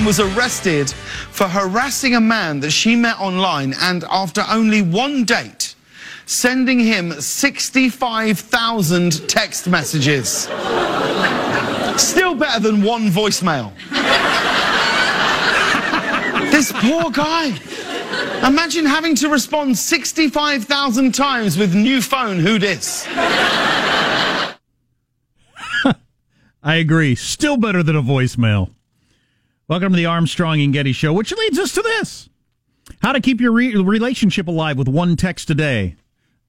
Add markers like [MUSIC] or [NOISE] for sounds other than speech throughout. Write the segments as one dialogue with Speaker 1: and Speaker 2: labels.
Speaker 1: woman was arrested for harassing a man that she met online and after only one date, sending him 65,000 text messages. Still better than one voicemail. this poor guy. Imagine having to respond 65,000 times with new phone, who dis? [LAUGHS]
Speaker 2: I agree. Still better than a voicemail. Welcome to the Armstrong and Getty Show, which leads us to this. How to keep your re- relationship alive with one text a day.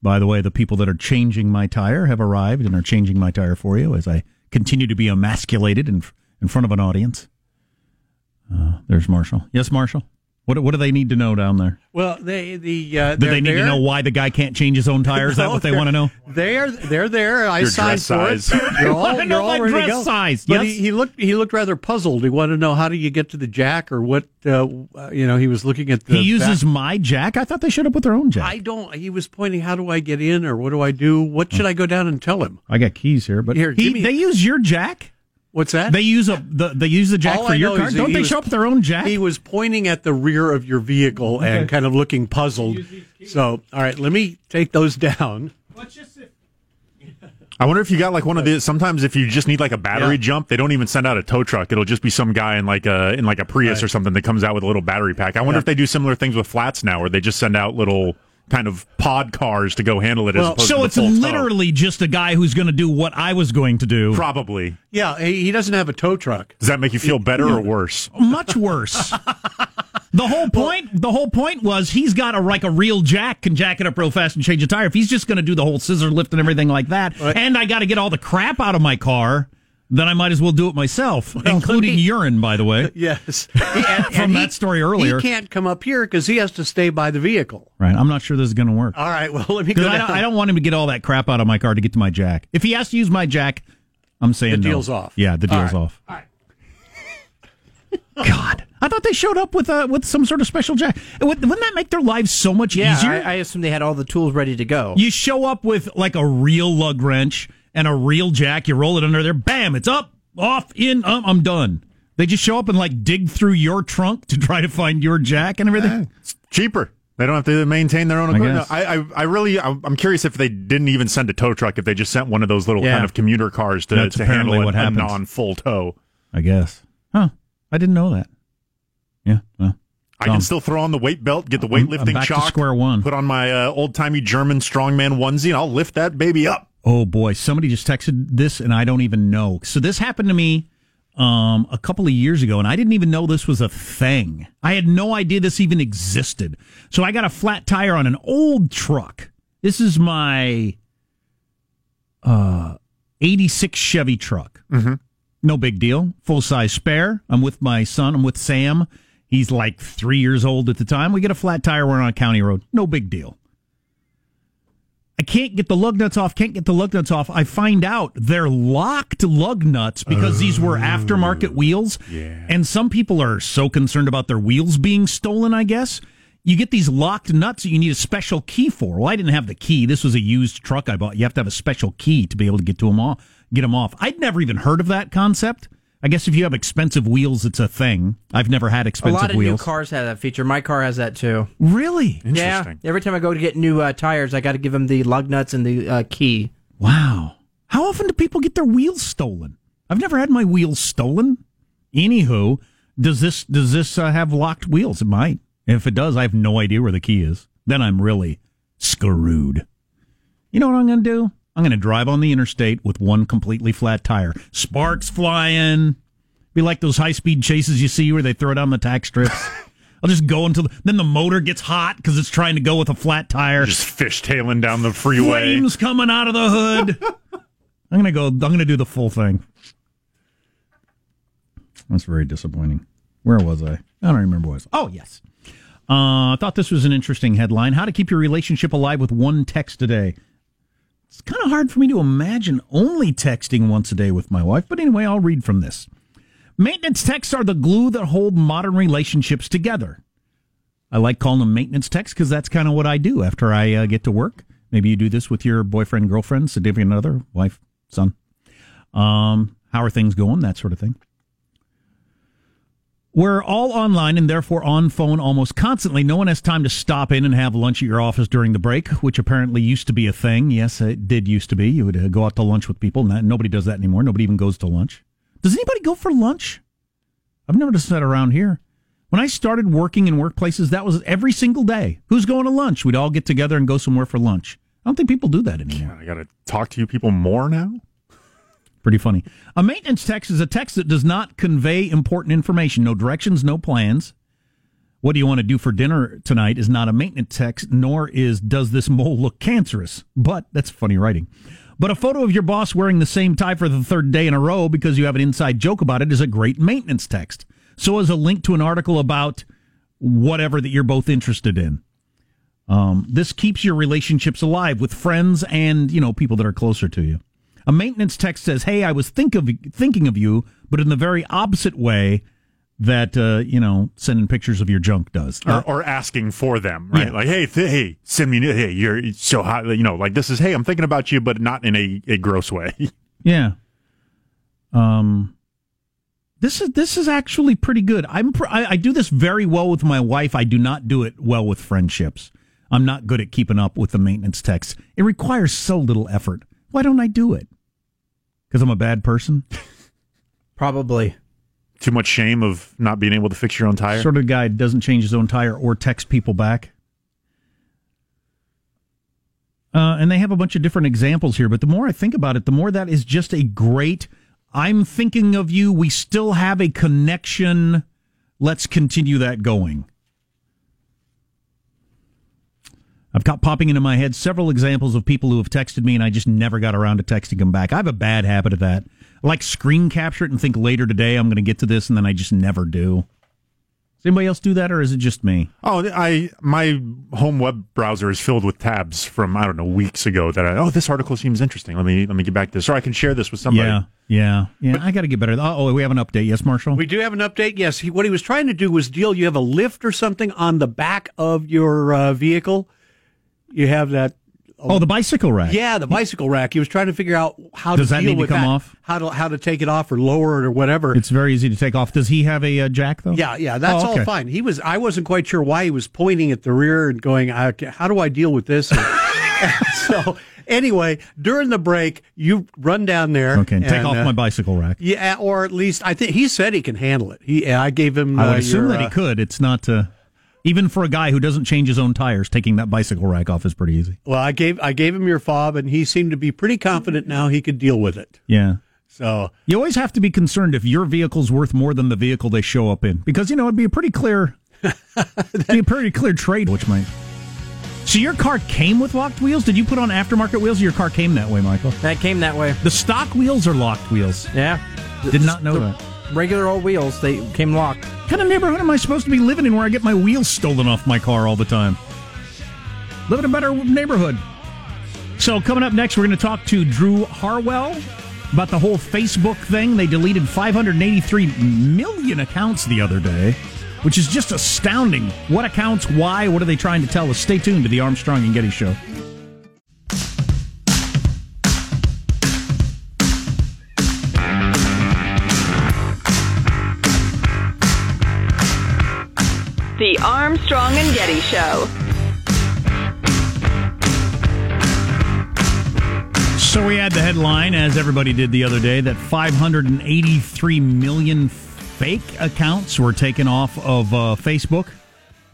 Speaker 2: By the way, the people that are changing my tire have arrived and are changing my tire for you as I continue to be emasculated in, in front of an audience. Uh, there's Marshall. Yes, Marshall? What, what do they need to know down there?
Speaker 3: Well, they the uh,
Speaker 2: do they need to know why the guy can't change his own tires? Is that what they want to know?
Speaker 3: They're they're there. I
Speaker 4: Your
Speaker 3: signed
Speaker 4: dress
Speaker 3: for
Speaker 4: size.
Speaker 3: it. You're [LAUGHS] all,
Speaker 2: I know
Speaker 3: you're all
Speaker 2: my
Speaker 3: ready to
Speaker 2: dress
Speaker 3: go.
Speaker 2: size,
Speaker 3: But
Speaker 2: yes.
Speaker 3: he, he looked he looked rather puzzled. He wanted to know how do you get to the jack or what uh, you know. He was looking at the.
Speaker 2: He uses
Speaker 3: back-
Speaker 2: my jack. I thought they should have put their own jack.
Speaker 3: I don't. He was pointing. How do I get in or what do I do? What should I go down and tell him?
Speaker 2: I got keys here, but
Speaker 3: Here,
Speaker 2: he-
Speaker 3: me-
Speaker 2: they use your jack.
Speaker 3: What's that?
Speaker 2: They use a the, they use the jack
Speaker 3: All
Speaker 2: for
Speaker 3: I
Speaker 2: your
Speaker 3: know
Speaker 2: car.
Speaker 3: is
Speaker 2: Don't
Speaker 3: he
Speaker 2: they
Speaker 3: was-
Speaker 2: show up their own jack?
Speaker 3: He was pointing at the rear of your vehicle and kind of looking puzzled. So, all right, let me take those down.
Speaker 4: I wonder if you got like one of the. Sometimes if you just need like a battery
Speaker 3: Yeah.
Speaker 4: jump, they don't even send out a tow truck. It'll just be some guy in like a in like a Prius or something that comes out with a little battery pack. I wonder if they do similar things with flats now, where they just send out little kind of pod cars to go handle it.
Speaker 3: Well,
Speaker 4: as opposed
Speaker 2: so
Speaker 4: to
Speaker 2: it's
Speaker 4: full tow.
Speaker 2: literally just a guy who's going to do what I was going to do.
Speaker 4: probably.
Speaker 3: Yeah, he, he doesn't have a tow truck.
Speaker 4: Does that make you feel better or worse?
Speaker 2: Much worse. [LAUGHS] the whole point the whole point was he's got a like a real jack can jack it up real fast and change a tire. If he's just going to do the whole scissor lift and everything like that, and I got to get all the crap out of my car, then I might as well do it myself, [LAUGHS] including
Speaker 3: me-
Speaker 2: urine, by the way. [LAUGHS]
Speaker 3: Yes, [LAUGHS] And-
Speaker 2: From
Speaker 3: and
Speaker 2: that story earlier.
Speaker 3: he can't come up here because he has to stay by the vehicle.
Speaker 2: Right. I'm not sure this is going to work.
Speaker 3: All right, well, let me go
Speaker 2: Because I, don't- I don't want him to get all that crap out of my car to get to my jack. If he has to use my jack, I'm saying
Speaker 3: The
Speaker 2: no.
Speaker 3: deal's off.
Speaker 2: Yeah, the deal's
Speaker 3: right.
Speaker 2: off. God, I thought they showed up with uh, with some sort of special jack. Wouldn't wouldn't that make their lives so much
Speaker 5: Yeah,
Speaker 2: easier?
Speaker 5: I, I assume they had all the tools ready to go.
Speaker 2: you show up with like a real lug wrench and a real jack. You roll it under there. Bam! It's up, off, in. Um, I'm done. They just show up and like dig through your trunk to try to find your jack and everything.
Speaker 4: It's cheaper. They don't have to maintain their own equipment. I, I, I really, I'm I'm curious if they didn't even send a tow truck, if they just sent one of those little
Speaker 5: Yeah.
Speaker 4: kind of commuter cars to,
Speaker 2: That's
Speaker 4: to handle
Speaker 2: what
Speaker 4: a, a non-full tow.
Speaker 2: I guess. Huh? I didn't know that. Yeah. Well.
Speaker 4: I can still throw on the weight belt, get the
Speaker 2: I'm- I'm
Speaker 4: weightlifting
Speaker 2: to
Speaker 4: chalk,
Speaker 2: square one.
Speaker 4: put on my uh, old timey German strongman onesie, and I'll lift that baby up.
Speaker 2: Oh boy, somebody just texted this and I don't even know. So this happened to me um, a couple of years ago and I didn't even know this was a thing. I had no idea this even existed. So I got a flat tire on an old truck. This is my uh 86 Chevy truck. Mm-hmm. No big deal. Full size spare. I'm with my son. I'm with Sam. He's like three years old at the time. We get a flat tire. We're on a county road. No big deal. I can't get the lug nuts off, can't get the lug nuts off. I find out they're locked lug nuts because these were aftermarket oh, wheels.
Speaker 4: Yeah.
Speaker 2: And some people are so concerned about their wheels being stolen, I guess. You get these locked nuts that you need a special key for. Well, I didn't have the key. This was a used truck I bought. You have to have a special key to be able to get to them off, get them off. I'd never even heard of that concept. I guess if you have expensive wheels, it's a thing. I've never had expensive wheels.
Speaker 5: a lot of
Speaker 2: wheels.
Speaker 5: new cars have that feature. My car has that too.
Speaker 2: really?
Speaker 5: Yeah.
Speaker 4: Interesting.
Speaker 5: Every time I go to get new uh, tires, I got to give them the lug nuts and the uh, key.
Speaker 2: Wow. How often do people get their wheels stolen? I've never had my wheels stolen. Anywho, does this does this uh, have locked wheels? It might. If it does, I have no idea where the key is. Then I'm really screwed. You know what I'm going to do? I'm going to drive on the interstate with one completely flat tire. Sparks flying. Be like those high speed chases you see where they throw down the tack strips. [LAUGHS] I'll just go until the, then the motor gets hot because it's trying to go with a flat tire.
Speaker 4: Just fishtailing down the freeway.
Speaker 2: Flames coming out of the hood. [LAUGHS] I'm gonna go. I'm gonna do the full thing. That's very disappointing. Where was I? I don't remember what. Was. Oh yes. Uh, I thought this was an interesting headline. How to keep your relationship alive with one text a day. It's kind of hard for me to imagine only texting once a day with my wife, but anyway, I'll read from this. Maintenance texts are the glue that hold modern relationships together. I like calling them maintenance texts because that's kind of what I do after I uh, get to work. Maybe you do this with your boyfriend, girlfriend, significant other, wife, son. Um, how are things going? That sort of thing. We're all online and therefore on phone almost constantly. No one has time to stop in and have lunch at your office during the break, which apparently used to be a thing. Yes, it did used to be. You would uh, go out to lunch with people. Not, nobody does that anymore. Nobody even goes to lunch. Does anybody go for lunch? I've never just that around here. When I started working in workplaces, that was every single day. Who's going to lunch? We'd all get together and go somewhere for lunch. I don't think people do that anymore.
Speaker 4: I got to talk to you people more now.
Speaker 2: Pretty funny. A maintenance text is a text that does not convey important information. No directions, no plans. What do you want to do for dinner tonight is not a maintenance text, nor is does this mole look cancerous. But that's funny writing. But a photo of your boss wearing the same tie for the third day in a row because you have an inside joke about it is a great maintenance text. So is a link to an article about whatever that you're both interested in. Um, this keeps your relationships alive with friends and you know people that are closer to you. A maintenance text says, "Hey, I was think of thinking of you, but in the very opposite way that uh, you know sending pictures of your junk does."
Speaker 4: Or, or asking for them, right?
Speaker 2: Yeah.
Speaker 4: Like, hey, th- hey, send me, hey, you're so hot, you know, like this is, hey, I'm thinking about you, but not in a, a gross way. [LAUGHS]
Speaker 2: Yeah. Um. This is this is actually pretty good. I'm pr- I, I do this very well with my wife. I do not do it well with friendships. I'm not good at keeping up with the maintenance texts. It requires so little effort. Why don't I do it? Because I'm a bad person. [LAUGHS]
Speaker 5: Probably.
Speaker 4: Too much shame of not being able to fix your own tire.
Speaker 2: Sort of guy doesn't change his own tire or text people back. Uh, and they have a bunch of different examples here, but the more I think about it, the more that is just a great. I'm thinking of you. We still have a connection. Let's continue that going. I've got popping into my head several examples of people who have texted me and I just never got around to texting them back. I have a bad habit of that. I like screen capture it and think later today I'm going to get to this and then I just never do. Does anybody else do that or is it just me?
Speaker 4: Oh, I my home web browser is filled with tabs from I don't know weeks ago that I oh this article seems interesting. Let me let me get back to this, or I can share this with somebody.
Speaker 2: Yeah, yeah, yeah. I got to get better. Oh, we have an update. Yes, Marshall.
Speaker 3: We do have an update. Yes, he, what he was trying to do was deal. You have a lift or something on the back of your uh, vehicle. You have that.
Speaker 2: oh, the bicycle rack.
Speaker 3: Yeah, the bicycle rack. He was trying to figure out how
Speaker 2: Does
Speaker 3: to
Speaker 2: that
Speaker 3: deal
Speaker 2: need to
Speaker 3: with
Speaker 2: come
Speaker 3: that.
Speaker 2: off?
Speaker 3: How to how to take it off or lower it or whatever.
Speaker 2: It's very easy to take off. Does he have a uh, jack though?
Speaker 3: yeah, yeah, that's
Speaker 2: Oh, okay.
Speaker 3: all fine. He was. I wasn't quite sure why he was pointing at the rear and going, "Okay, "How do I deal with this?" [LAUGHS] So anyway, during the break, you run down there.
Speaker 2: Okay, and take off
Speaker 3: uh,
Speaker 2: my bicycle rack.
Speaker 3: Yeah, or at least I think he said he can handle it. He, I gave him.
Speaker 2: I would
Speaker 3: uh,
Speaker 2: assume
Speaker 3: your,
Speaker 2: that he
Speaker 3: uh,
Speaker 2: could. It's not. Uh, even for a guy who doesn't change his own tires, taking that bicycle rack off is pretty easy.
Speaker 3: Well, I gave I gave him your fob, and he seemed to be pretty confident now he could deal with it.
Speaker 2: Yeah.
Speaker 3: So
Speaker 2: You always have to be concerned if your vehicle's worth more than the vehicle they show up in, because you know it'd be a pretty clear, [LAUGHS] be a pretty clear trade. Which might. So your car came with locked wheels? Did you put on aftermarket wheels? Or your car came that way, Michael.
Speaker 5: That came that way.
Speaker 2: The stock wheels are locked wheels.
Speaker 5: Yeah.
Speaker 2: Did not know
Speaker 5: The
Speaker 2: that.
Speaker 5: Regular old wheels, they came locked.
Speaker 2: What kind of neighborhood am I supposed to be living in where I get my wheels stolen off my car all the time? Live in a better neighborhood. So, coming up next, we're going to talk to Drew Harwell about the whole Facebook thing. They deleted 583 million accounts the other day, which is just astounding. What accounts? Why? What are they trying to tell us? Stay tuned to the Armstrong and Getty Show.
Speaker 6: Armstrong and Getty Show.
Speaker 2: So we had the headline, as everybody did the other day, that 583 million fake accounts were taken off of uh, Facebook.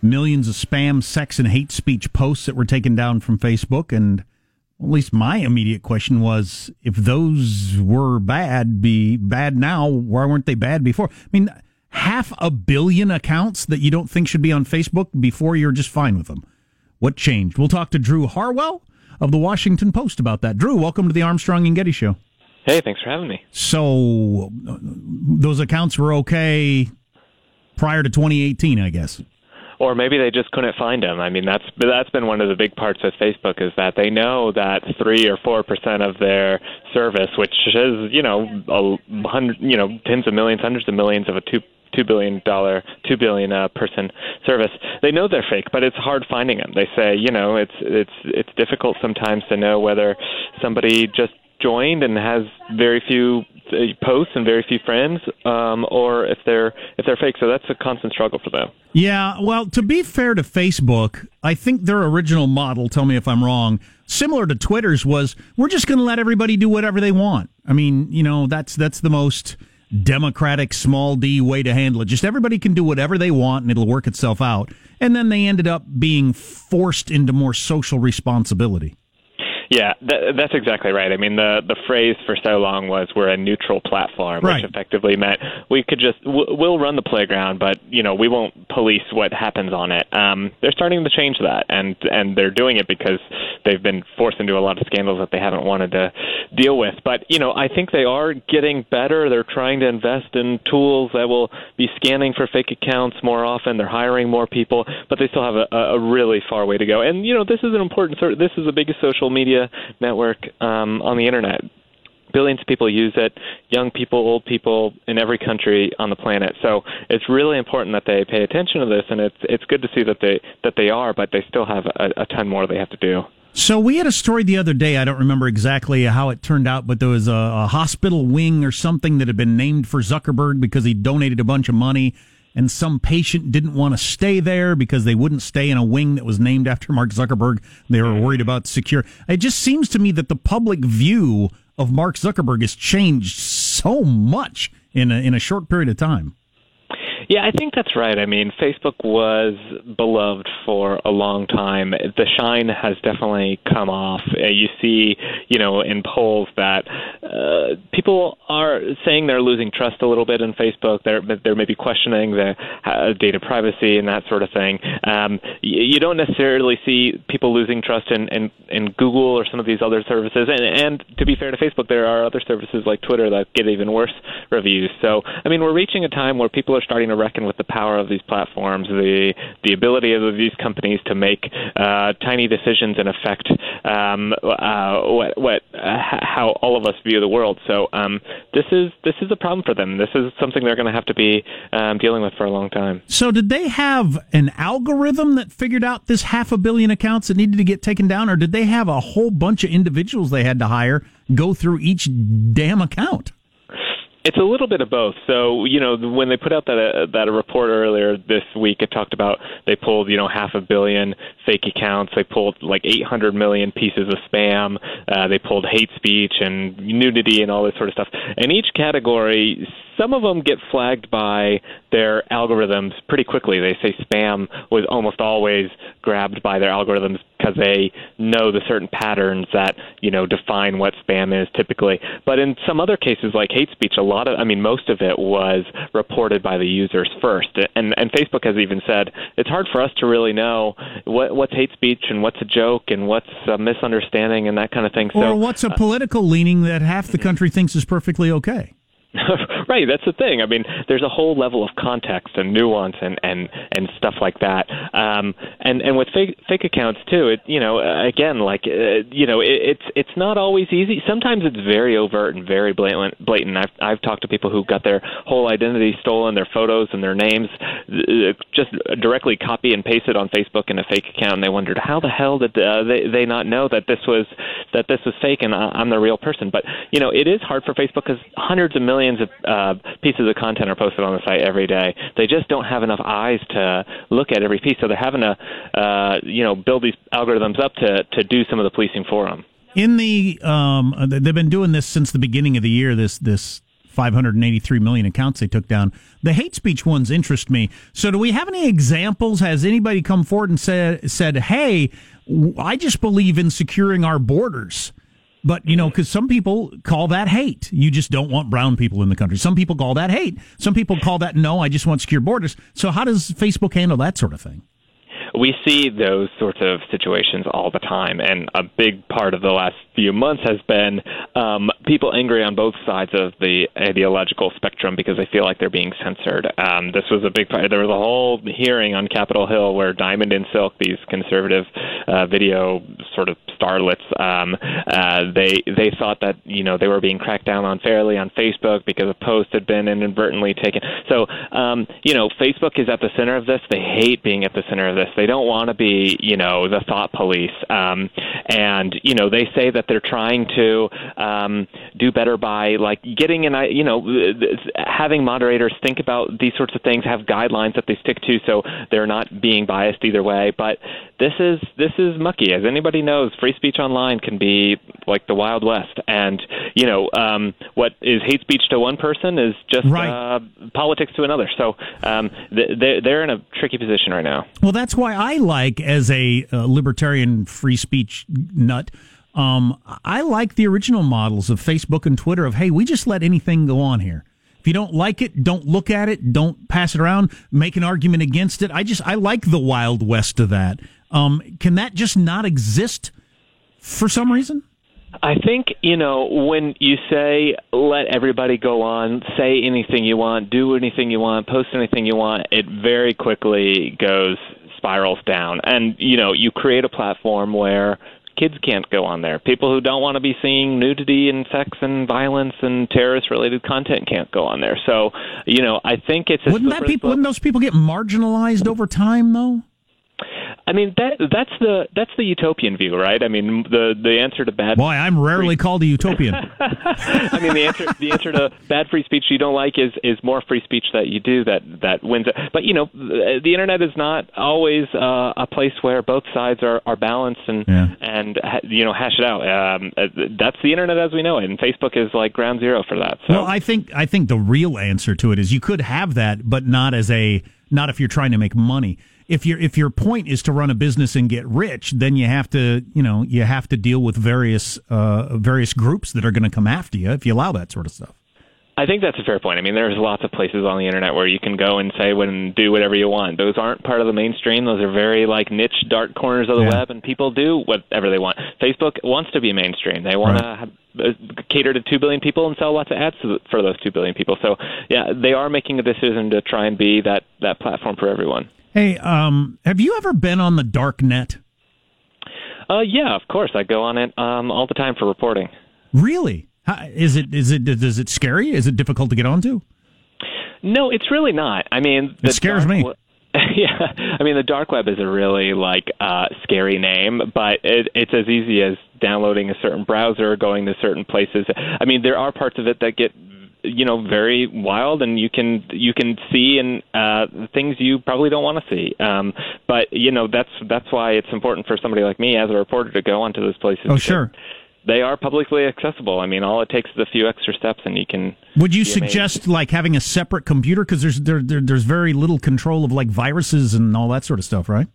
Speaker 2: Millions of spam, sex, and hate speech posts that were taken down from Facebook. And at least my immediate question was, if those were bad, be bad now, why weren't they bad before? I mean, half a billion accounts that you don't think should be on Facebook before you're just fine with them. What changed? We'll talk to Drew Harwell of the Washington Post about that. Drew, welcome to the Armstrong and Getty Show.
Speaker 7: Hey, thanks for having me.
Speaker 2: So uh, those accounts were okay prior to 2018, I guess.
Speaker 7: Or maybe they just couldn't find them. I mean, that's that's been one of the big parts of Facebook is that they know that three or four percent of their service, which is you know a hundred, you know tens of millions, hundreds of millions of a two two billion dollar two billion uh, person service they know they're fake but it's hard finding them they say you know it's it's it's difficult sometimes to know whether somebody just joined and has very few uh, posts and very few friends, um, or if they're if they're fake. So that's a constant struggle for them.
Speaker 2: Yeah, well, to be fair to Facebook, I think their original model, tell me if I'm wrong, similar to Twitter's was we're just going to let everybody do whatever they want. I mean, you know, that's that's the most democratic small d way to handle it. Just everybody can do whatever they want and it'll work itself out. And then they ended up being forced into more social responsibility.
Speaker 7: Yeah, that, that's exactly right. I mean, the the phrase for so long was "we're a neutral platform,"
Speaker 2: Right.
Speaker 7: which effectively meant we could just w- we'll run the playground, but you know we won't police what happens on it. Um, they're starting to change that, and and they're doing it because they've been forced into a lot of scandals that they haven't wanted to deal with. But you know, I think they are getting better. They're trying to invest in tools that will be scanning for fake accounts more often. They're hiring more people, but they still have a, a really far way to go. And you know, this is an important. This is the biggest social media network um, on the internet. Billions of people use it, young people, old people in every country on the planet. So it's really important that they pay attention to this, and it's it's good to see that they that they are, but they still have a, a ton more they have to do.
Speaker 2: So we had a story the other day. I don't remember exactly how it turned out, but there was a, a hospital wing or something that had been named for Zuckerberg because he donated a bunch of money, and some patient didn't want to stay there because they wouldn't stay in a wing that was named after Mark Zuckerberg. They were worried about secure. It just seems to me that the public view of Mark Zuckerberg has changed so much in a, in a short period of time.
Speaker 7: Yeah, I think that's right. I mean, Facebook was beloved for a long time. The shine has definitely come off. Uh, you see, you know, in polls that uh, people are saying they're losing trust a little bit in Facebook. They're they're maybe questioning the uh, data privacy and that sort of thing. Um, you, don't necessarily see people losing trust in, in in Google or some of these other services. And and to be fair to Facebook, there are other services like Twitter that get even worse reviews. So I mean, we're reaching a time where people are starting to reckon with the power of these platforms, the the ability of these companies to make uh, tiny decisions and affect um, uh, what what how all of us view the world. So um, this is this is a problem for them. This is something they're going to have to be um, dealing with for a long time.
Speaker 2: So, did they have an algorithm that figured out this half a billion accounts that needed to get taken down, or did they have a whole bunch of individuals they had to hire go through each damn account?
Speaker 7: It's a little bit of both. So, you know, when they put out that uh, that report earlier this week, it talked about they pulled, you know, half a billion fake accounts. They pulled like 800 million pieces of spam. Uh, they pulled hate speech and nudity and all this sort of stuff. And each category, some of them get flagged by their algorithms pretty quickly. They say spam was almost always grabbed by their algorithms because they know the certain patterns that you know define what spam is typically. But in some other cases, like hate speech, a lot of I mean most of it was reported by the users first. And and Facebook has even said it's hard for us to really know what what's hate speech and what's a joke and what's a misunderstanding and that kind of thing.
Speaker 2: Or
Speaker 7: so
Speaker 2: what's a uh, political leaning that half the country thinks is perfectly okay? [LAUGHS]
Speaker 7: right, that's the thing. I mean, there's a whole level of context and nuance and and and stuff like that. Um, and and with fake fake accounts too, it you know again like uh, you know it, it's it's not always easy. Sometimes it's very overt and very blatant. Blatant. I've I've talked to people who got their whole identity stolen, their photos and their names, uh, just directly copy and paste it on Facebook in a fake account. And they wondered how the hell did uh, they they not know that this was that this was fake and I'm the real person. But you know it is hard for Facebook because hundreds of millions of uh, pieces of content are posted on the site every day. They just don't have enough eyes to look at every piece, so they're having to, uh, you know, build these algorithms up to to do some of the policing for them.
Speaker 2: In the um, they've been doing this since the beginning of the year. This this 583 million accounts they took down. The hate speech ones interest me. So, do we have any examples? Has anybody come forward and said said, "Hey, I just believe in securing our borders"? But you know, because some people call that hate. You just don't want brown people in the country. Some people call that hate. Some people call that no. I just want secure borders. So, how does Facebook handle that sort of thing?
Speaker 7: We see those sorts of situations all the time, and a big part of the last few months has been um, people angry on both sides of the ideological spectrum because they feel like they're being censored. Um, this was a big part. There was a whole hearing on Capitol Hill where Diamond and Silk, these conservative uh, video sort of starlets. Um, uh, they they thought that you know they were being cracked down on fairly on Facebook because a post had been inadvertently taken. So um, you know, Facebook is at the center of this. They hate being at the center of this. They don't want to be you know the thought police. Um, and you know they say that they're trying to um, do better by like getting an you know having moderators think about these sorts of things, have guidelines that they stick to, so they're not being biased either way. But this is this is mucky, as anybody knows. Free speech online can be like the wild west, and you know um, what is hate speech to one person is just
Speaker 2: Right.
Speaker 7: uh, politics to another. So um, th- they're they're in a tricky position right now.
Speaker 2: Well, that's why I like, as a uh, libertarian free speech nut, um, I like the original models of Facebook and Twitter of, hey, we just let anything go on here. If you don't like it, don't look at it, don't pass it around, make an argument against it. I just, I like the Wild West of that. Um, can that just not exist for some reason?
Speaker 7: I think, you know, when you say let everybody go on, say anything you want, do anything you want, post anything you want, it very quickly goes spirals down. And, you know, you create a platform where kids can't go on there. People who don't want to be seeing nudity and sex and violence and terrorist related content can't go on there. So, you know, I think it's a
Speaker 2: Wouldn't that people, wouldn't those people get marginalized over time though?
Speaker 7: I mean that that's the that's the utopian view, right? I mean the the answer to bad
Speaker 2: Boy, I'm rarely called a utopian. [LAUGHS]
Speaker 7: I mean, the answer the answer to bad free speech you don't like is is more free speech that you do that that wins. it. But you know, the the internet is not always uh, a place where both sides are are balanced and
Speaker 2: Yeah.
Speaker 7: and ha- you know hash it out. Um, that's the internet as we know it, and Facebook is like ground zero for that. So
Speaker 2: Well, I think I think the real answer to it is you could have that, but not as a not if you're trying to make money. If your if your point is to run a business and get rich, then you have to you know you have to deal with various uh, various groups that are going to come after you if you allow that sort of stuff.
Speaker 7: I think that's a fair point. I mean, there's lots of places on the internet where you can go and say and do whatever you want. Those aren't part of the mainstream. Those are very like niche, dark corners of the
Speaker 2: Yeah.
Speaker 7: web, and people do whatever they want. Facebook wants to be mainstream. They want
Speaker 2: Right.
Speaker 7: to uh, cater to two billion people and sell lots of ads for those two billion people. So yeah, they are making a decision to try and be that that platform for everyone.
Speaker 2: Hey, um, have you ever been on the dark net?
Speaker 7: Uh, yeah, of course. I go on it um, all the time for reporting.
Speaker 2: Really? How, is it is it is it scary? Is it difficult to get onto?
Speaker 7: No, it's really not. I mean,
Speaker 2: It scares
Speaker 7: dark
Speaker 2: me. [LAUGHS]
Speaker 7: yeah, I mean, the dark web is a really like uh, scary name, but it, it's as easy as downloading a certain browser, going to certain places. I mean, there are parts of it that get you know very wild and you can you can see and uh things you probably don't want to see um but you know that's that's why it's important for somebody like me as a reporter to go onto those places
Speaker 2: Oh, sure.
Speaker 7: they are publicly accessible i mean all it takes is a few extra steps and you can
Speaker 2: Would you
Speaker 7: be amazed.
Speaker 2: suggest like having a separate computer because there's there, there there's very little control of like viruses and all that sort of stuff, right?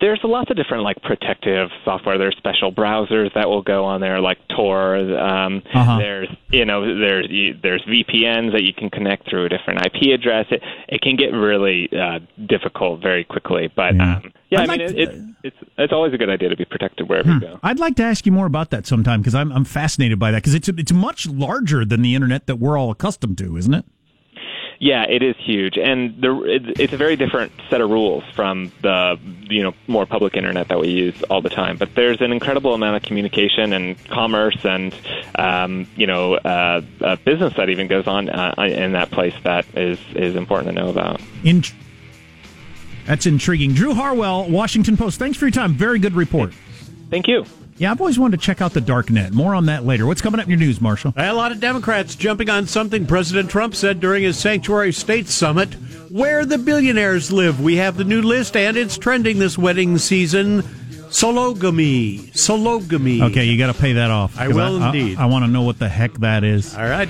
Speaker 7: There's lots of different like protective software. There's special browsers that will go on there, like Tor. Um,
Speaker 2: Uh-huh.
Speaker 7: There's you know there's there's VPNs that you can connect through a different IP address. It it can get really uh, difficult very quickly. But
Speaker 2: Yeah.
Speaker 7: um, yeah,
Speaker 2: I'd
Speaker 7: I mean
Speaker 2: like
Speaker 7: it,
Speaker 2: to-
Speaker 7: it, it's it's always a good idea to be protected wherever you go.
Speaker 2: I'd like to ask you more about that sometime because I'm I'm fascinated by that because it's it's much larger than the internet that we're all accustomed to, isn't it?
Speaker 7: Yeah, it is huge, and the it's a very different set of rules from the you know more public internet that we use all the time. But there's an incredible amount of communication and commerce and um, you know uh, uh, business that even goes on uh, in that place that is is important to know about.
Speaker 2: In- That's intriguing. Drew Harwell, Washington Post. Thanks for your time. Very good report.
Speaker 7: Thank you.
Speaker 2: Yeah, I've always wanted to check out the dark net. More on that later. What's coming up in your news, Marshall?
Speaker 3: A lot of Democrats jumping on something President Trump said during his Sanctuary State Summit. Where the billionaires live. We have the new list, and it's trending this wedding season. Sologamy. Sologamy.
Speaker 2: Okay, you got to pay that off.
Speaker 3: I will indeed.
Speaker 2: I, want to know what the heck that is.
Speaker 3: All right.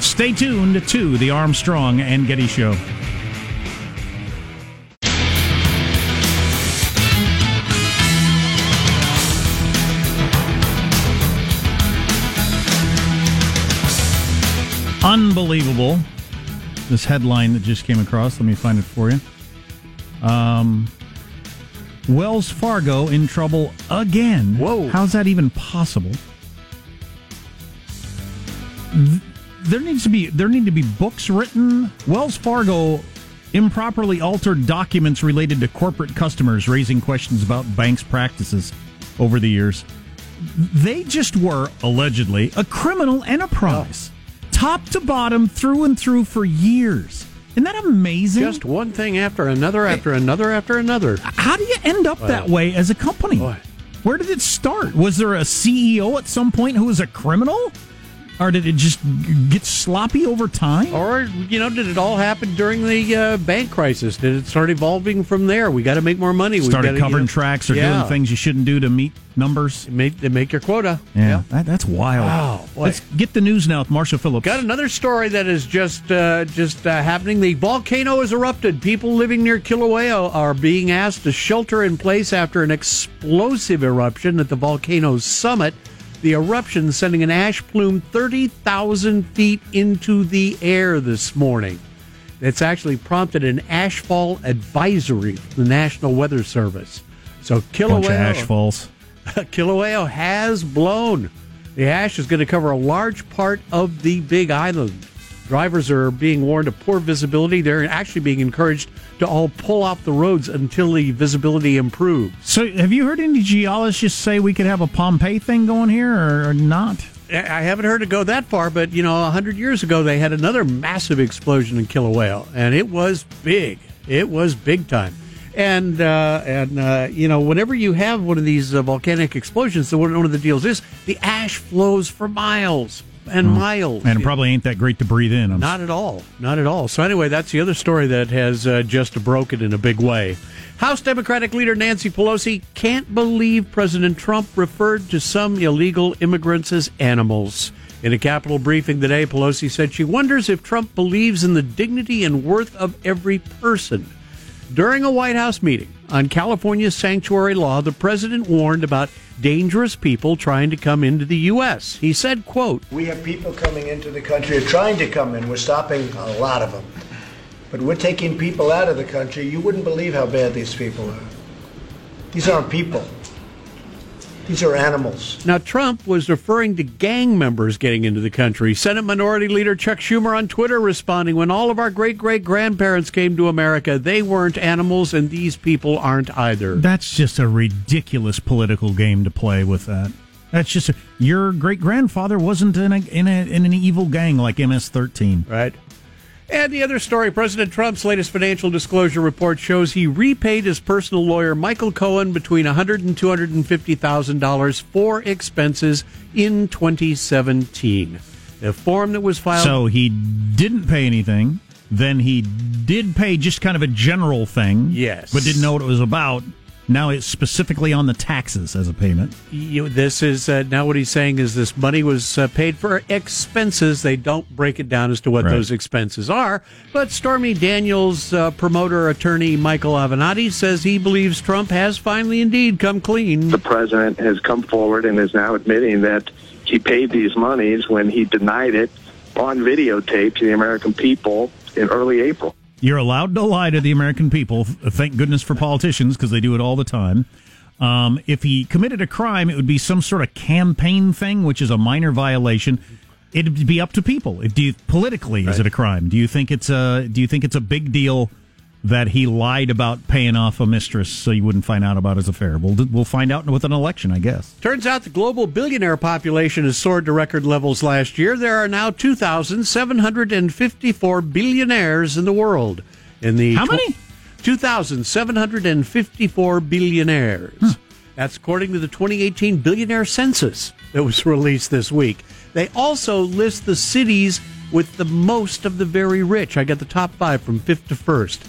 Speaker 2: Stay tuned to the Armstrong and Getty Show. Unbelievable. This headline that just came across. Let me find it for you. Um, Wells Fargo in trouble again.
Speaker 3: Whoa.
Speaker 2: How's that even possible? there needs to be there need to be books written. Wells Fargo improperly altered documents related to corporate customers, raising questions about banks' practices. over the years. They just were allegedly a criminal enterprise, top to bottom, through and through for years. Isn't that amazing?
Speaker 3: Just one thing after another, after another, after another.
Speaker 2: How do you end up that way as a company?
Speaker 3: Boy.
Speaker 2: Where did it start? Was there a CEO at some point who was a criminal? Or did it just get sloppy over time?
Speaker 3: Or, you know, did it all happen during the uh, bank crisis? Did it start evolving from there? We got to make more money.
Speaker 2: Started
Speaker 3: gotta,
Speaker 2: covering
Speaker 3: you know-
Speaker 2: tracks or
Speaker 3: Yeah.
Speaker 2: doing things you shouldn't do to meet numbers.
Speaker 3: Make, make your quota.
Speaker 2: Yeah, That, that's wild.
Speaker 3: Wow, boy.
Speaker 2: Let's get the news now with Marshall Phillips.
Speaker 3: Got another story that is just uh, just uh, happening. The volcano has erupted. People living near Kilauea are being asked to shelter in place after an explosive eruption at the volcano's summit. The eruption sending an ash plume 30,000 feet into the air this morning. It's actually prompted an ashfall advisory from the National Weather Service. So Kilauea,
Speaker 2: Bunch of ash falls. [LAUGHS]
Speaker 3: Kilauea has blown. The ash is going to cover a large part of the Big Island. Drivers are being warned of poor visibility. They're actually being encouraged to all pull off the roads until the visibility improves.
Speaker 2: So, have you heard any geologists say we could have a Pompeii thing going here or, not?
Speaker 3: I haven't heard it go that far, but you know, a hundred years ago they had another massive explosion in Kilauea, and it was big. It was big time. And uh, and uh, you know, whenever you have one of these uh, volcanic explosions, the one, one of the deals is the ash flows for miles and miles,
Speaker 2: And it probably ain't that great to breathe in. I'm
Speaker 3: Not at all. Not at all. So, anyway, that's the other story that has uh, just broken in a big way. House Democratic leader Nancy Pelosi can't believe President Trump referred to some illegal immigrants as animals. In a Capitol briefing today, Pelosi said she wonders if Trump believes in the dignity and worth of every person. During a White House meeting on California's sanctuary law, the president warned about dangerous people trying to come into the U.S. He said, quote,
Speaker 8: We have people coming into the country or trying to come in. We're stopping a lot of them. But we're taking people out of the country. You wouldn't believe how bad these people are. These aren't people. These are animals.
Speaker 3: Now, Trump was referring to gang members getting into the country. Senate Minority Leader Chuck Schumer on Twitter responding When all of our great great grandparents came to America, they weren't animals, and these people aren't either.
Speaker 2: That's just a ridiculous political game to play with that. That's just your great grandfather wasn't in a, in a in an evil gang like MS-13.
Speaker 3: Right. And the other story President Trump's latest financial disclosure report shows he repaid his personal lawyer, Michael Cohen, between $100,000 and $250,000 for expenses in 2017. The form that was filed.
Speaker 2: So he didn't pay anything. Then he did pay just kind of a general thing.
Speaker 3: Yes.
Speaker 2: But didn't know what it was about. Now it's specifically on the taxes as a payment.
Speaker 3: you, this is uh, now what he's saying is this money was uh, paid for expenses. They don't break it down as to what
Speaker 2: Right.
Speaker 3: those expenses are. But Stormy Daniels' uh, promoter attorney Michael Avenatti says he believes Trump has finally indeed come clean.
Speaker 9: the president has come forward and is now admitting that he paid these monies when he denied it on videotape to the American people in early April.
Speaker 2: You're allowed to lie to the American people. Thank goodness for politicians because they do it all the time. Um, if he committed a crime, it would be some sort of campaign thing, which is a minor violation. It'd be up to people. If, do you, politically, is it a crime? Do you think it's a Do you think it's a big deal that he lied about paying off a mistress so you wouldn't find out about his affair? We'll we'll find out with an election, I guess.
Speaker 3: Turns out the global billionaire population has soared to record levels last year. There are now 2,754 billionaires in the world. In the
Speaker 2: How
Speaker 3: tw-
Speaker 2: many?
Speaker 3: 2,754 billionaires. That's according to the 2018 billionaire census that was released this week. They also list the cities with the most of the very rich. I got the top five from fifth to first.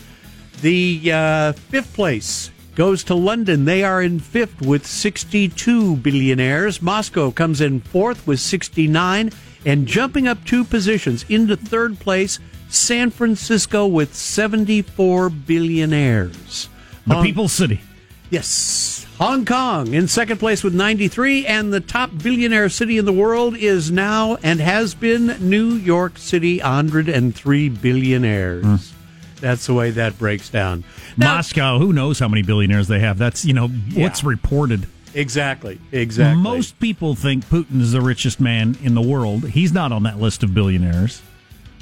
Speaker 3: The uh, fifth place goes to London. They are in fifth with 62 billionaires. Moscow comes in fourth with 69. And jumping up two positions into third place, San Francisco with 74 billionaires.
Speaker 2: The
Speaker 3: Hong-
Speaker 2: People's City.
Speaker 3: Yes. Hong Kong in second place with 93, and the top billionaire city in the world is now and has been New York City, 103 billionaires. That's the way that breaks down. Now-
Speaker 2: Moscow. Who knows how many billionaires they have? That's you know what's reported.
Speaker 3: Exactly. Exactly.
Speaker 2: Most people think Putin is the richest man in the world. He's not on that list of billionaires.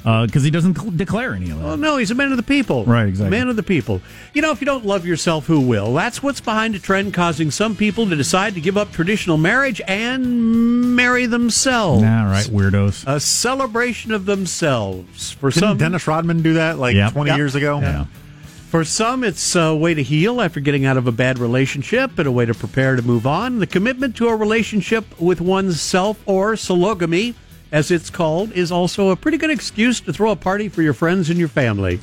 Speaker 2: Uh, because he doesn't cl- declare any of that.
Speaker 3: Well, no, he's a man of the people.
Speaker 2: Right, exactly.
Speaker 3: Man of the people. You know, if you don't love yourself, who will? That's what's behind a trend causing some people to decide to give up traditional marriage and marry themselves.
Speaker 2: All right, weirdos.
Speaker 3: A celebration of themselves. For
Speaker 4: Didn't
Speaker 3: some,
Speaker 4: Dennis Rodman do that like
Speaker 2: Yep.
Speaker 4: 20
Speaker 3: Yep.
Speaker 4: years ago?
Speaker 2: Yeah.
Speaker 3: For some, it's a way to heal after getting out of a bad relationship and a way to prepare to move on. The commitment to a relationship with oneself or sologamy, as it's called, is also a pretty good excuse to throw a party for your friends and your family.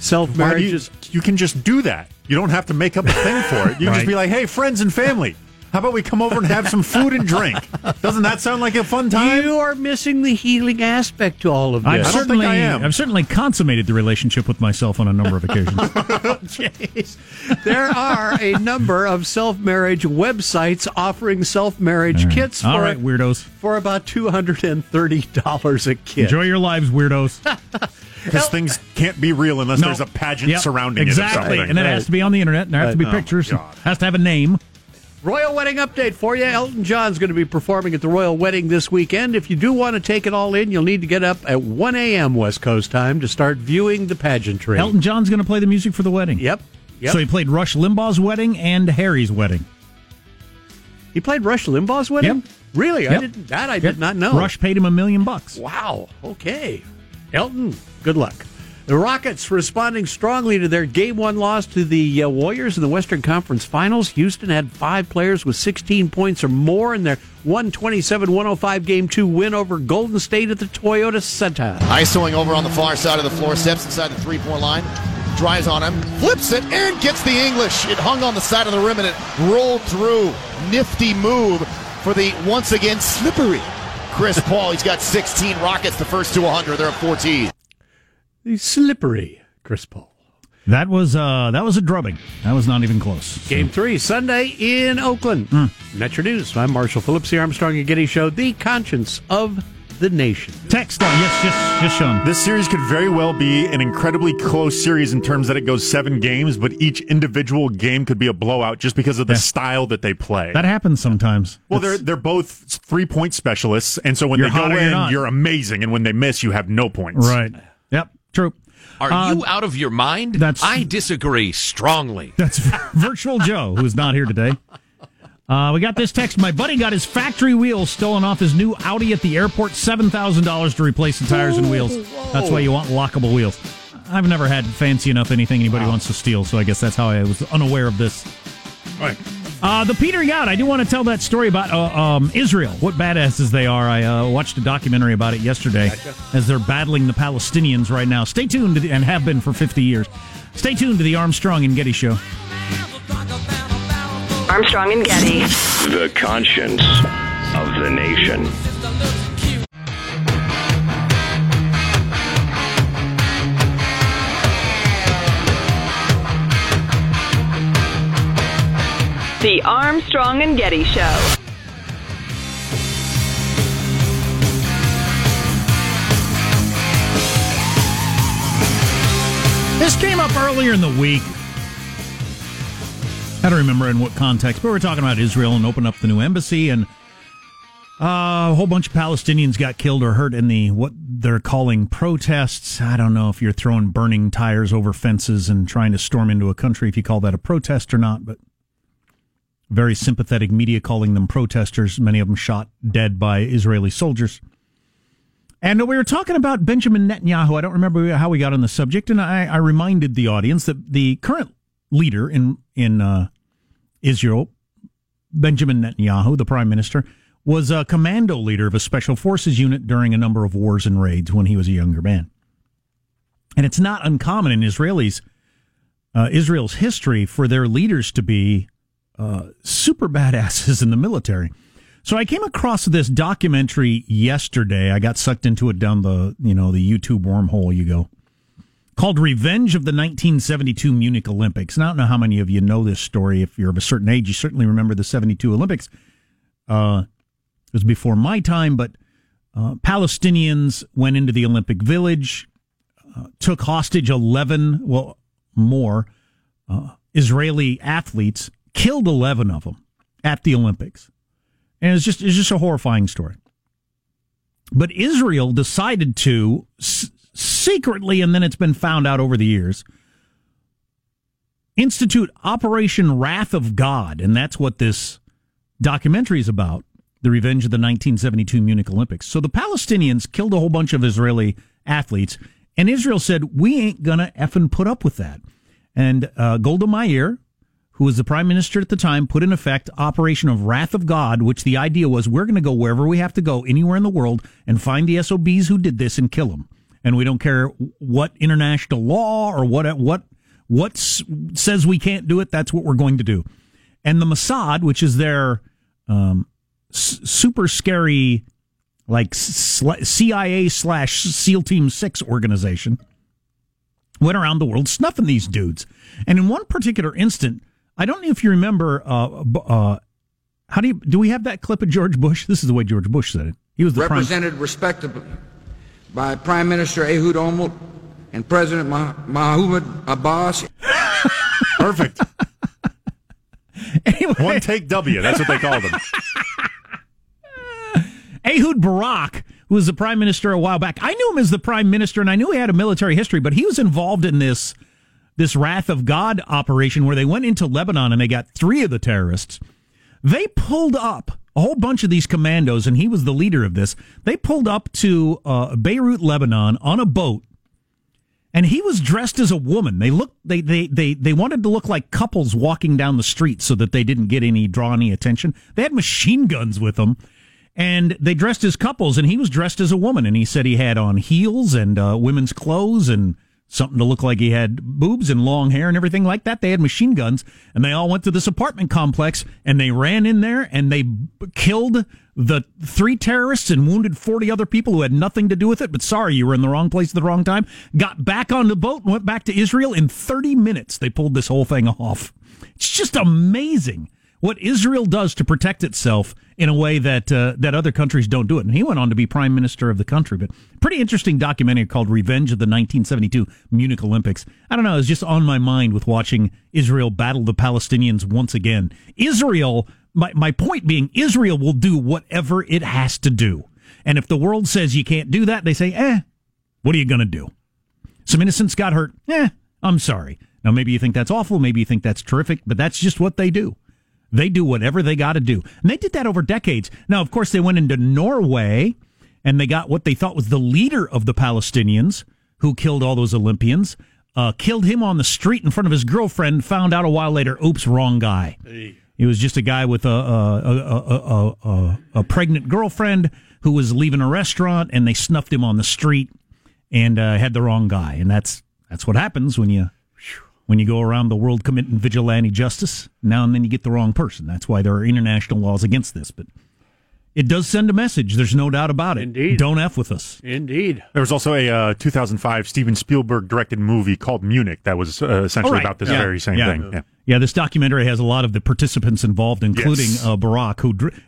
Speaker 3: Self marriage
Speaker 4: you,
Speaker 3: is.
Speaker 4: you can just do that. You don't have to make up a thing for it. You can
Speaker 2: Right.
Speaker 4: just be like, hey, friends and family, how about we come over and have some food and drink? Doesn't that sound like a fun time?
Speaker 3: You are missing the healing aspect to all of
Speaker 2: I've
Speaker 3: this.
Speaker 4: don't think
Speaker 2: certainly,
Speaker 4: I am.
Speaker 2: I've certainly consummated the relationship with myself on a number of occasions. [LAUGHS]
Speaker 3: Jeez. There are a number of self marriage websites offering self marriage kits for,
Speaker 2: All right, weirdos.
Speaker 3: for about $230 a kit.
Speaker 2: Enjoy your lives, weirdos. [LAUGHS]
Speaker 4: Because things can't be real unless
Speaker 2: No.
Speaker 4: there's a pageant
Speaker 2: Yep,
Speaker 4: surrounding
Speaker 2: exactly.
Speaker 4: it. Exactly, something.
Speaker 2: And it has to be on the internet, and there have to be
Speaker 4: Oh,
Speaker 2: pictures, and
Speaker 4: God.
Speaker 2: has to have a name.
Speaker 3: Royal wedding update for you. Elton John's going to be performing at the royal wedding this weekend. If you do want to take it all in, you'll need to get up at 1 a.m. West Coast time to start viewing the pageantry.
Speaker 2: Elton John's going to play the music for the wedding.
Speaker 3: Yep. Yep.
Speaker 2: So he played Rush Limbaugh's wedding and Harry's wedding.
Speaker 3: he played Rush Limbaugh's wedding?
Speaker 2: Yep.
Speaker 3: Really? I didn't that I
Speaker 2: Yep.
Speaker 3: did not know.
Speaker 2: Rush paid him a million bucks.
Speaker 3: Wow. Okay. Elton, good luck. The Rockets responding strongly to their game one loss to the uh, Warriors in the Western Conference Finals. Houston had five players with 16 points or more in their 127 105 game two win over Golden State at the Toyota Center.
Speaker 10: Isoing over on the far side of the floor, steps inside the three point line, drives on him, flips it, and gets the English. It hung on the side of the rim and it rolled through. Nifty move for the once again slippery Chris Paul. He's got 16 Rockets, the first to 100. They're at 14.
Speaker 3: The slippery Chris Paul.
Speaker 2: That was uh, that was a drubbing. That was not even close.
Speaker 3: Game three, Sunday in Oakland. Metro News. I'm Marshall Phillips, the Armstrong and Getty Show, the conscience of the nation.
Speaker 2: Text on yes, yes, yes, Sean.
Speaker 4: This series could very well be an incredibly close series in terms that it goes seven games, but each individual game could be a blowout just because of the
Speaker 2: Yeah.
Speaker 4: style that they play.
Speaker 2: That happens sometimes.
Speaker 4: well,
Speaker 2: It's-
Speaker 4: they're they're both three point specialists, and so when
Speaker 2: You're
Speaker 4: they go
Speaker 2: hot or you're
Speaker 4: in, you're amazing, and when they miss, you have no points.
Speaker 2: right. True.
Speaker 11: Are
Speaker 2: Uh,
Speaker 11: you out of your mind?
Speaker 2: that's-
Speaker 11: I disagree strongly.
Speaker 2: That's [LAUGHS] Virtual Joe, who's not here today. Uh, we got this text. My buddy got his factory wheels stolen off his new Audi at the airport. Seven thousand dollars to replace the tires and wheels. That's why you want lockable wheels. I've never had fancy enough anything anybody wants to steal, so I guess that's how I was unaware of this.
Speaker 4: Right.
Speaker 2: Uh, the petering out. I do want to tell that story about uh, um, Israel. What badasses they are. I uh, watched a documentary about it yesterday as they're battling the Palestinians right now. Stay tuned to the, and have been for 50 years. Stay tuned to the Armstrong and Getty Show.
Speaker 6: Armstrong and Getty.
Speaker 12: The conscience of the nation.
Speaker 6: The Armstrong and Getty Show.
Speaker 2: This came up earlier in the week. I don't remember in what context, but we were talking about Israel and open up the new embassy, and uh, a whole bunch of Palestinians got killed or hurt in the what they're calling protests. I don't know if you're throwing burning tires over fences and trying to storm into a country if you call that a protest or not, but very sympathetic media calling them protesters. Many of them shot dead by Israeli soldiers. And we were talking about Benjamin Netanyahu. I don't remember how we got on the subject, and I, I reminded the audience that the current leader in in uh, Israel, Benjamin Netanyahu, the prime minister, was a commando leader of a special forces unit during a number of wars and raids when he was a younger man. And it's not uncommon in Israelis, uh, Israel's history for their leaders to be uh, super badasses in the military. So I came across this documentary yesterday. I got sucked into it down the you know the YouTube wormhole you go. Called Revenge of the 1972 Munich Olympics. And I don't know how many of you know this story. If you're of a certain age, you certainly remember the 72 Olympics. Uh, it was before my time, but uh, Palestinians went into the Olympic Village, uh, took hostage 11, well, more uh, Israeli athletes, killed 11 of them at the Olympics. And it's just it's just a horrifying story. But Israel decided to s- secretly, and then it's been found out over the years, institute Operation Wrath of God, and that's what this documentary is about. The revenge of the 1972 Munich Olympics. So the Palestinians killed a whole bunch of Israeli athletes, and Israel said, "We ain't gonna effing put up with that." And uh, Golda Meir, who was the prime minister at the time, put in effect Operation of Wrath of God, which the idea was we're going to go wherever we have to go, anywhere in the world, and find the SOBs who did this and kill them. And we don't care what international law or what what what says we can't do it. That's what we're going to do. And the Mossad, which is their um, s- super scary, like sl- CIA slash SEAL Team Six organization, went around the world snuffing these dudes. And in one particular instant, I don't know if you remember. Uh, uh, how do you do? We have that clip of George Bush. This is the way George Bush said it. He was the prime.
Speaker 13: represented respectably by Prime Minister Ehud Olmert and President Mah- Mahmoud Abbas. [LAUGHS]
Speaker 4: Perfect. [LAUGHS] One take W. That's what they call them. [LAUGHS]
Speaker 2: Ehud Barak, who was the prime minister a while back. I knew him as the prime minister, and I knew he had a military history, but he was involved in this this Wrath of God operation where they went into Lebanon and they got three of the terrorists. They pulled up a whole bunch of these commandos, and he was the leader of this. They pulled up to uh, Beirut, Lebanon, on a boat, and he was dressed as a woman. They looked they they they they wanted to look like couples walking down the street so that they didn't get any draw any attention. They had machine guns with them. And they dressed as couples, and he was dressed as a woman. And he said he had on heels and uh, women's clothes and something to look like he had boobs and long hair and everything like that. They had machine guns, and they all went to this apartment complex, and they ran in there and they b- killed the three terrorists and wounded 40 other people who had nothing to do with it. But sorry, you were in the wrong place at the wrong time. Got back on the boat and went back to Israel. In 30 minutes, they pulled this whole thing off. It's just amazing what Israel does to protect itself in a way that uh, that other countries don't do it. And he went on to be prime minister of the country. But pretty interesting documentary called "Revenge of the 1972 Munich Olympics." I don't know. It's just on my mind with watching Israel battle the Palestinians once again. Israel. My my point being, Israel will do whatever it has to do. And if the world says you can't do that, they say, "Eh, what are you going to do?" Some innocents got hurt. Eh, I'm sorry. Now, maybe you think that's awful. Maybe you think that's terrific, but that's just what they do. They do whatever they got to do. And they did that over decades. Now, of course, they went into Norway and they got what they thought was the leader of the Palestinians who killed all those Olympians, uh, killed him on the street in front of his girlfriend, found out a while later, oops, wrong guy. He was just a guy with a, a, a, a, a, a pregnant girlfriend who was leaving a restaurant and they snuffed him on the street and uh, had the wrong guy. And that's that's what happens when you when you go around the world committing vigilante justice. Now and then you get the wrong person. That's why there are international laws against this. But it does send a message. There's no doubt about it.
Speaker 3: Indeed.
Speaker 2: Don't f with us.
Speaker 3: Indeed.
Speaker 4: There was also a uh, 2005 Steven Spielberg directed movie called Munich that was uh, essentially
Speaker 2: right.
Speaker 4: about this
Speaker 2: Yeah.
Speaker 4: very same
Speaker 2: Yeah.
Speaker 4: thing. Yeah.
Speaker 2: Yeah, this documentary has a lot of the participants involved, including
Speaker 4: Yes.
Speaker 2: uh, Barak, who dr-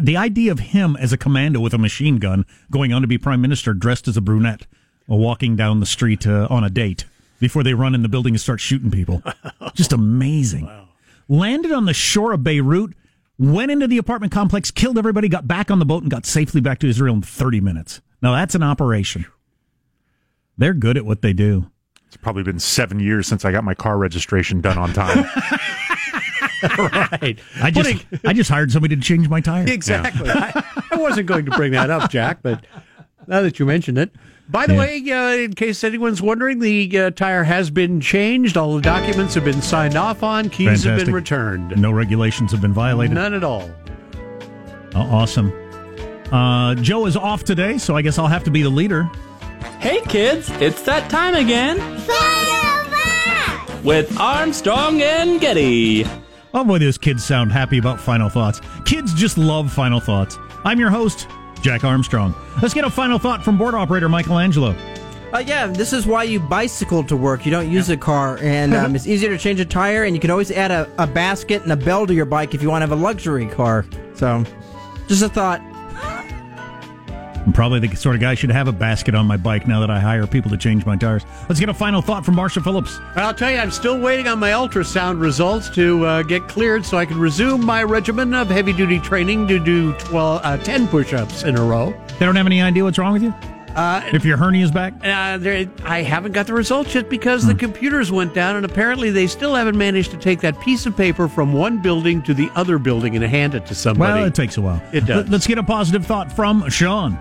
Speaker 2: the idea of him as a commando with a machine gun going on to be prime minister dressed as a brunette, uh, walking down the street uh, on a date before they run in the building and start shooting people. Just amazing. Landed on the shore of Beirut, went into the apartment complex, killed everybody, got back on the boat, and got safely back to Israel in 30 minutes. Now that's an operation. They're good at what they do.
Speaker 4: It's probably been seven years since I got my car registration done on time. [LAUGHS]
Speaker 3: right.
Speaker 2: I just I just hired somebody to change my tire.
Speaker 3: Exactly. I, I wasn't going to bring that up, Jack, but now that you mentioned it. By the
Speaker 2: Yeah.
Speaker 3: way, uh, in case anyone's wondering, the uh, tire has been changed. All the documents have been signed off on. Keys have been returned.
Speaker 2: No regulations have been violated.
Speaker 3: None at all.
Speaker 2: Oh, awesome. Uh, Joe is off today, so I guess I'll have to be the leader.
Speaker 14: Hey kids, it's that time again. With Armstrong and Getty.
Speaker 2: Oh boy, those kids sound happy about Final Thoughts. Kids just love Final Thoughts. I'm your host, Jack Armstrong. Let's get a final thought from board operator Michelangelo.
Speaker 5: Uh, yeah, this is why you bicycle to work. You don't use a car, and um, [LAUGHS] it's easier to change a tire, and you can always add a, a basket and a bell to your bike if you want to have a luxury car. So, just a thought.
Speaker 2: I'm probably the sort of guy should have a basket on my bike now that I hire people to change my tires. Let's get a final thought from Marshall Phillips.
Speaker 3: I'll tell you, I'm still waiting on my ultrasound results to uh, get cleared so I can resume my regimen of heavy duty training to do 12, uh, 10 push ups in a row.
Speaker 2: They don't have any idea what's wrong with you?
Speaker 3: Uh,
Speaker 2: if your hernia's back?
Speaker 3: Uh, there, I haven't got the results yet because the computers went down, and apparently they still haven't managed to take that piece of paper from one building to the other building and hand it to somebody.
Speaker 2: Well, it takes a while.
Speaker 3: It does.
Speaker 2: Let- Let's get a positive thought from Sean.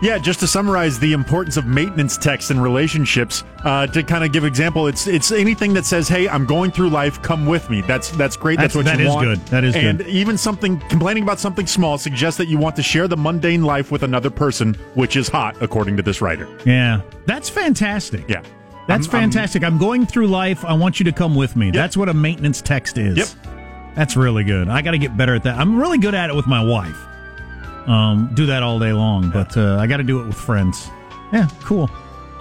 Speaker 4: Yeah, just to summarize the importance of maintenance texts in relationships, uh, to kind of give example, it's it's anything that says, "Hey, I'm going through life, come with me." That's that's great. That's,
Speaker 2: That's-
Speaker 4: what
Speaker 2: that
Speaker 4: you
Speaker 2: is
Speaker 4: want.
Speaker 2: good. That is
Speaker 4: and
Speaker 2: good.
Speaker 4: And even something complaining about something small suggests that you want to share the mundane life with another person, which is hot, according to this writer.
Speaker 2: Yeah, that's fantastic.
Speaker 4: Yeah,
Speaker 2: That's
Speaker 4: I'm- I'm-
Speaker 2: fantastic. I'm, going through life. I want you to come with me. That's what a maintenance text is.
Speaker 4: Yep.
Speaker 2: That's really good. I got to get better at that. I'm really good at it with my wife. Um, do that all day long, but uh, I got to do it with friends. Yeah, cool.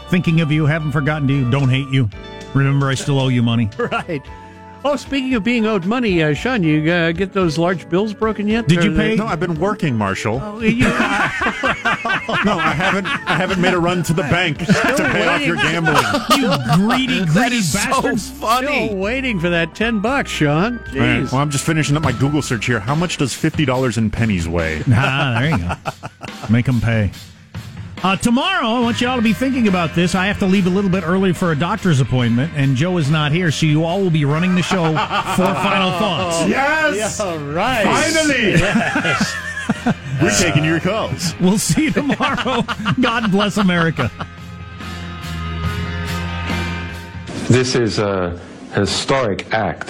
Speaker 2: Thinking of you, haven't forgotten you, don't hate you. Remember, I still owe you money. [LAUGHS]
Speaker 3: right. Oh, speaking of being owed money, uh, Sean, you uh, get those large bills broken yet?
Speaker 4: Did
Speaker 3: Or
Speaker 4: you
Speaker 3: they-
Speaker 4: pay? No, I've been working, Marshall.
Speaker 3: Oh, you- [LAUGHS] [LAUGHS]
Speaker 4: no, I haven't. I haven't made a run to the bank to pay off your gambling. [LAUGHS]
Speaker 2: you greedy, greedy bastard.
Speaker 3: Still waiting for that ten bucks, Sean.
Speaker 4: All right,
Speaker 3: Jeez.
Speaker 4: well, I'm just finishing up my Google search here. How much does fifty dollars in pennies weigh?
Speaker 2: Ah, there you go. Make them pay. Uh, tomorrow, I want you all to be thinking about this. I have to leave a little bit early for a doctor's appointment, and Joe is not here, so you all will be running the show for final thoughts. [LAUGHS]
Speaker 4: Yes!
Speaker 3: All right.
Speaker 4: Finally! [LAUGHS]
Speaker 3: Yes. [LAUGHS]
Speaker 4: We're taking your calls.
Speaker 2: We'll see you tomorrow. God bless America.
Speaker 15: This is a historic act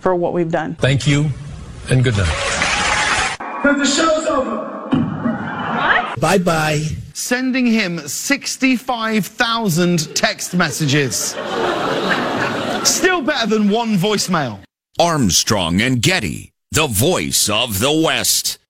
Speaker 16: for what we've done.
Speaker 17: Thank you, and good night.
Speaker 18: The show's over. What?
Speaker 1: Bye bye. Sending him 65,000 text messages. Still better than one voicemail.
Speaker 11: Armstrong and Getty, the voice of the West.